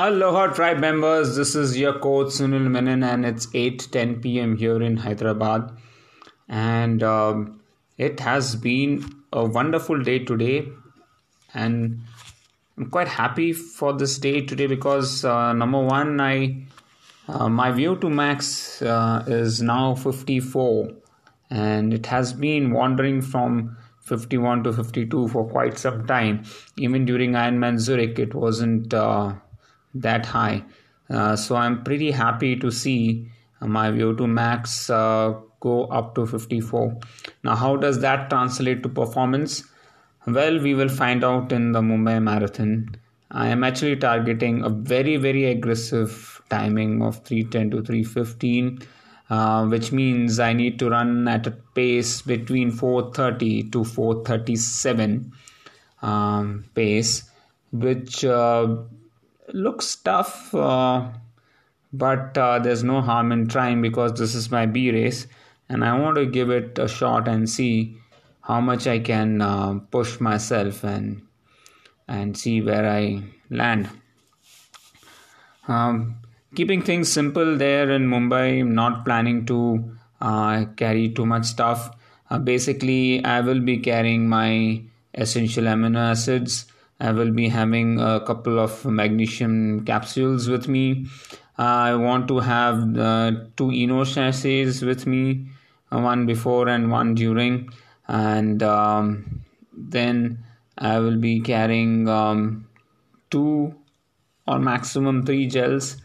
Aloha tribe members, this is your coach Sunil Menon and it's 8:10 p.m. here in Hyderabad. And um, it has been a wonderful day today. And I'm quite happy for this day today because uh, number one I uh, my VO2 max uh, is now 54 and it has been wandering from 51 to 52 for quite some time. Even during Ironman Zurich it wasn't uh, that high. Uh, so I'm pretty happy to see my VO2 max uh, go up to 54. Now, how does that translate to performance? Well, we will find out in the Mumbai Marathon. I am actually targeting a very, very aggressive timing of 310 to 315. Uh, which means I need to run at a pace between 430 to 437 um, pace, which uh, looks tough, uh, but uh, there's no harm in trying because this is my B race and I want to give it a shot and see how much I can uh, push myself and and see where I land. Um, keeping things simple there in Mumbai, I'm not planning to uh, carry too much stuff. Uh, basically, I will be carrying my essential amino acids I will be having a couple of magnesium capsules with me. I want to have two Eno sachets with me, one before and one during, and um, then I will be carrying um, two or maximum three gels.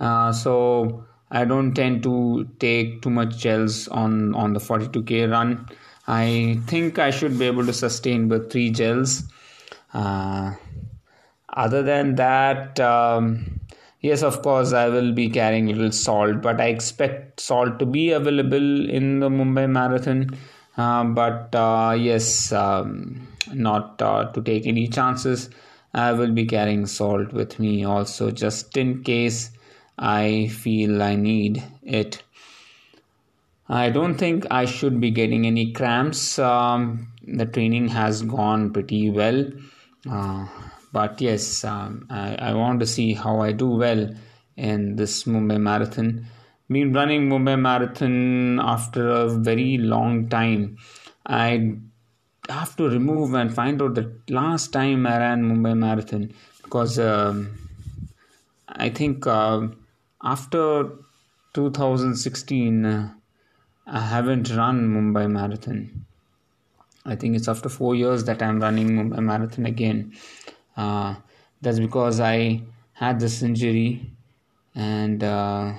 Uh, so I don't tend to take too much gels on on the 42k run. I think I should be able to sustain with three gels other than that, um, yes, of course, I will be carrying a little salt, but I expect salt to be available in the Mumbai Marathon. Uh, but uh, yes, um, not uh, to take any chances. I will be carrying salt with me also, just in case I feel I need it. I don't think I should be getting any cramps. Um, the training has gone pretty well. Uh, but yes, um, I, I want to see how I do well in this Mumbai Marathon. Been running Mumbai Marathon after a very long time. I have to remove and find out the last time I ran Mumbai Marathon because um, I think uh, after 2016 uh, I haven't run Mumbai Marathon. I think it's after four years that I'm running a marathon again. Uh, that's because I had this injury and uh,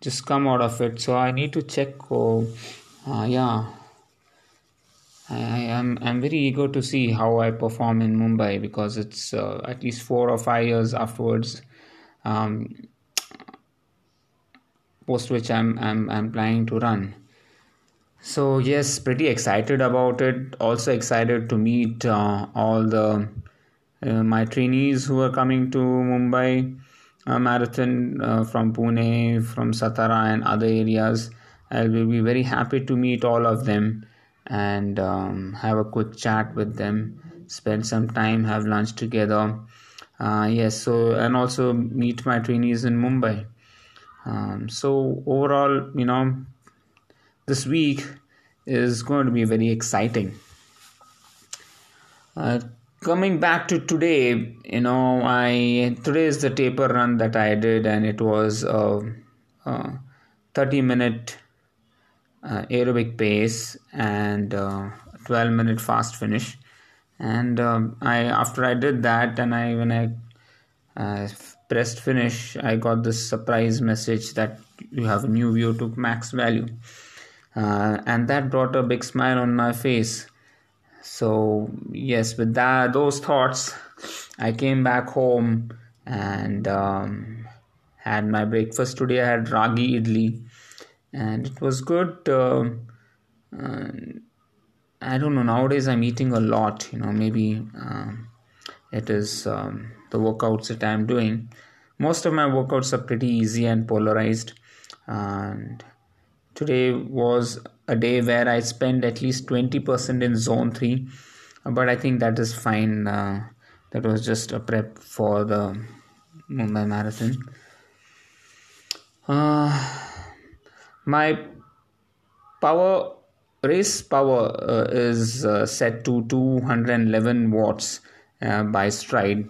just come out of it. So I need to check. Oh, uh, yeah, I, am I'm, I'm very eager to see how I perform in Mumbai because it's uh, at least four or five years afterwards. Um, post which I'm I'm I'm planning to run. So, yes, pretty excited about it. Also, excited to meet uh, all the uh, my trainees who are coming to Mumbai uh, Marathon uh, from Pune, from Satara, and other areas. I will be very happy to meet all of them and um, have a quick chat with them, spend some time, have lunch together. Uh, yes, so and also meet my trainees in Mumbai. Um, so, overall, you know, this week is going to be very exciting. Uh, coming back to today, you know, I today is the taper run that I did, and it was a, a 30 minute uh, aerobic pace and uh, 12 minute fast finish. And um, I after I did that, and I when I uh, pressed finish, I got this surprise message that you have a new VO2 max value uh, and that brought a big smile on my face. So yes with that those thoughts i came back home and um, had my breakfast. Today i had ragi idli and it was good uh, uh, i don't know nowadays i'm eating a lot you know maybe um, it is um, the workouts that i'm doing. Most of my workouts are pretty easy and polarized and Today was a day where I spent at least 20% in zone 3, but I think that is fine. Uh, that was just a prep for the Mumbai Marathon. Uh, my power race power uh, is uh, set to 211 watts uh, by Stryd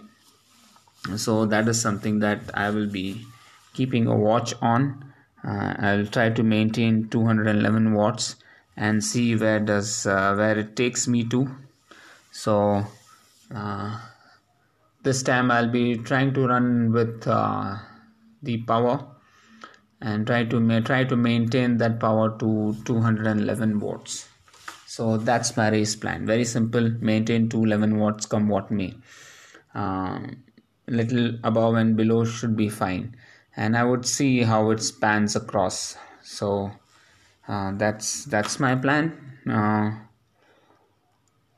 so that is something that i will be keeping a watch on uh, i'll try to maintain 211 watts and see where does uh, where it takes me to. So uh, this time i'll be trying to run with the power and try to ma- try to maintain that power to 211 watts. So that's my race plan. Very simple. Maintain 211 watts come what may. Uh, little above and below should be fine and i would see how it spans across. So uh, that's that's my plan. Uh,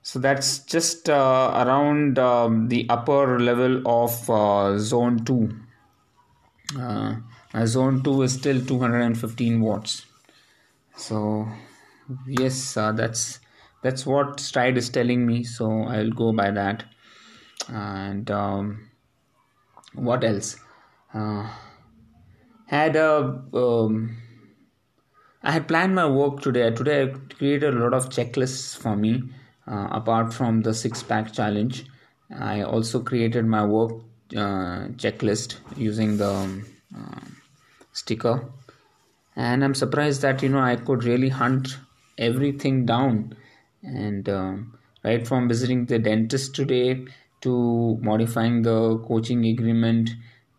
so that's just uh, around um, the upper level of uh, zone 2 uh, zone 2 is still 215 watts. So yes uh, that's that's what Stryd is telling me. So i'll go by that. And um, what else had a um, i had planned my work today. Today i created a lot of checklists for me uh, apart from the six pack challenge. I also created my work uh, checklist using the um, sticker. And i'm surprised that you know i could really hunt everything down. And um, right from visiting the dentist today to modifying the coaching agreement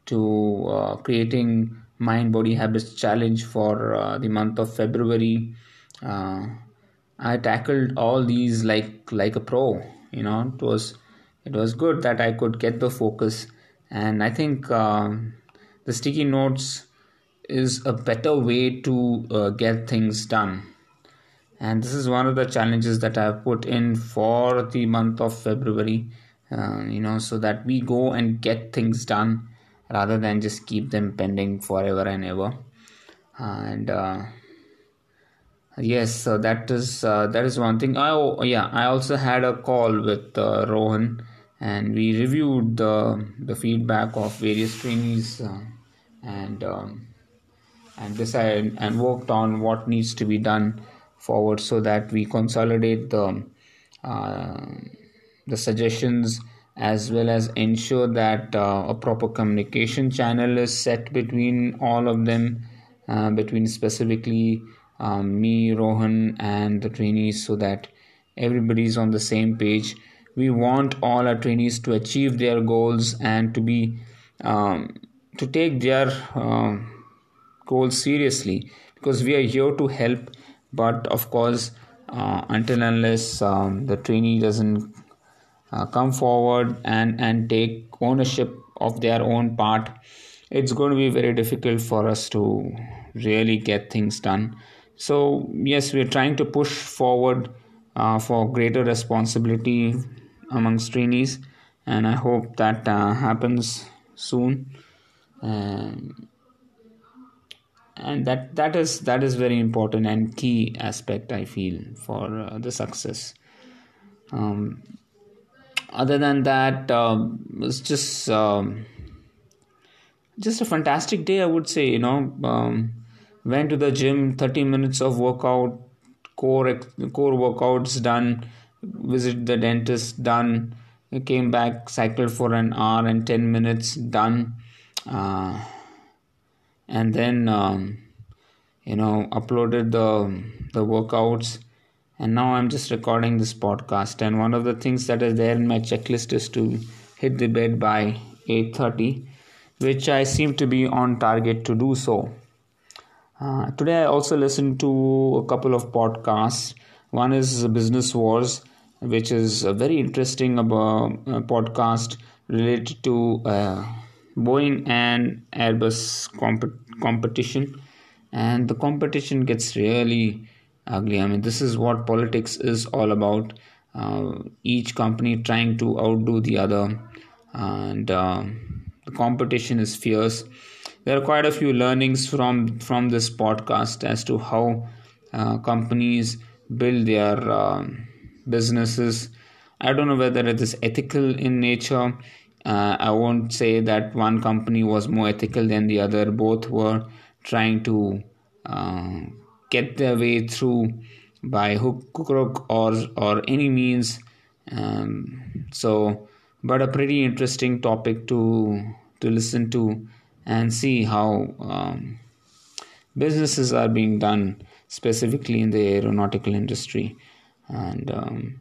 to uh, creating mind body habits challenge for uh, the month of february. Uh, i tackled all these like like a pro you know it was it was good that i could get the focus. And i think um, the sticky notes is a better way to uh, get things done. And this is one of the challenges that i've put in for the month of february uh, you know so that we go and get things done rather than just keep them pending forever and ever. And uh, yes so that is uh, that is one thing. I oh yeah i also had a call with uh, rohan and we reviewed the the feedback of various trainees uh, and um, and decided and worked on what needs to be done forward so that we consolidate the uh, the suggestions as well as ensure that uh, a proper communication channel is set between all of them uh, between specifically um, me rohan and the trainees so that everybody is on the same page. We want all our trainees to achieve their goals and to be um, to take their uh, goals seriously because we are here to help. But of course uh, until unless um, the trainee doesn't uh, come forward and and take ownership of their own part it's going to be very difficult for us to really get things done. So yes we're trying to push forward uh, for greater responsibility amongst trainees and i hope that uh, happens soon. Um, and that that is that is very important and key aspect i feel for uh, the success. Um, other than that um, it's just um, just a fantastic day i would say you know um, went to the gym 30 minutes of workout core core workouts done visit the dentist done came back cycled for an hour and 10 minutes done uh, and then um, you know uploaded the the workouts and now i'm just recording this podcast and one of the things that is there in my checklist is to hit the bed by 8.30 which i seem to be on target to do so. Uh, today i also listened to a couple of podcasts. One is business wars which is a very interesting about, uh, podcast related to uh, Boeing and Airbus comp- competition, and the competition gets really ugly. I mean, this is what politics is all about. Uh, each company trying to outdo the other, and uh, the competition is fierce. There are quite a few learnings from from this podcast as to how uh, companies build their uh, businesses. I don't know whether it is ethical in nature uh, I won't say that one company was more ethical than the other. Both were trying to uh, get their way through by hook, crook, or or any means. Um, so, but a pretty interesting topic to to listen to and see how um, businesses are being done specifically in the aeronautical industry and um,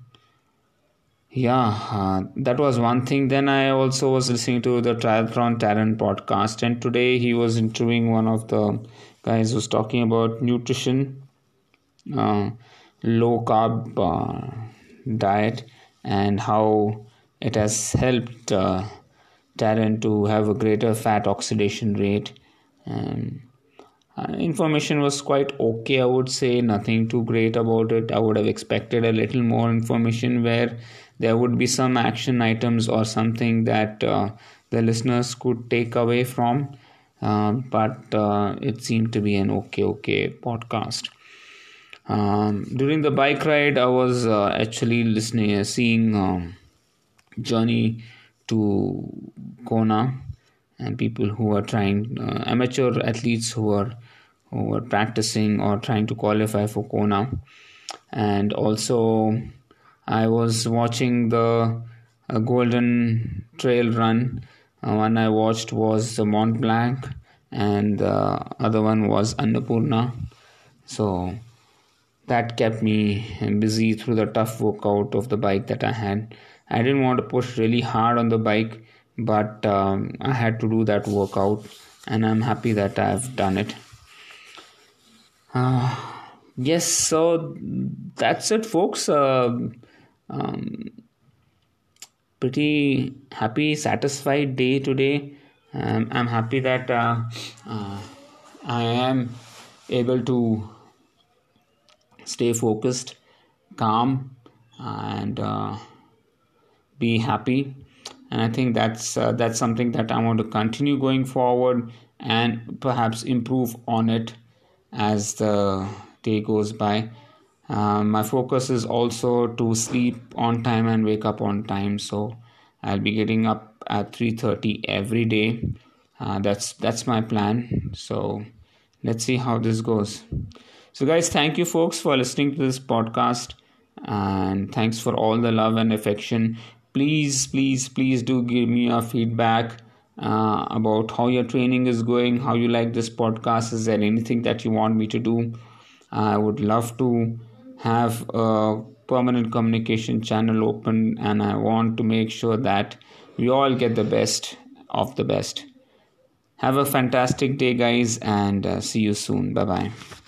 yeah uh, that was one thing then i also was listening to the triathlon talent podcast and today he was interviewing one of the guys who's talking about nutrition uh, low carb uh, diet and how it has helped uh, Taren to have a greater fat oxidation rate. Um, uh, information was quite okay, I would say, nothing too great about it. I would have expected a little more information where there would be some action items or something that uh, the listeners could take away from. Uh, but uh, it seemed to be an okay, okay podcast. Um, during the bike ride, I was uh, actually listening, uh, seeing um, Journey to Kona and people who are trying, uh, amateur athletes who are who are practicing or trying to qualify for Kona. And also, I was watching the uh, Golden Trail Run. Uh, one I watched was the Mont Blanc, and the other one was Annapurna. So that kept me busy through the tough workout of the bike that I had. I didn't want to push really hard on the bike, but um, I had to do that workout, and I'm happy that I've done it. Uh, yes, so that's it, folks. Uh, um, pretty happy, satisfied day today. Um, I'm happy that uh, uh I am able to stay focused, calm, and uh, be happy. And I think that's uh, that's something that I want to continue going forward and perhaps improve on it as the day goes by. Uh, my focus is also to sleep on time and wake up on time. So I'll be getting up at 3:30 every day. Uh, that's that's my plan. So let's see how this goes. So, guys, thank you, folks, for listening to this podcast. And thanks for all the love and affection. Please, please, please do give me your feedback uh, about how your training is going, how you like this podcast. Is there anything that you want me to do? I would love to have a permanent communication channel open, and I want to make sure that we all get the best of the best. Have a fantastic day, guys, and uh, see you soon. Bye bye.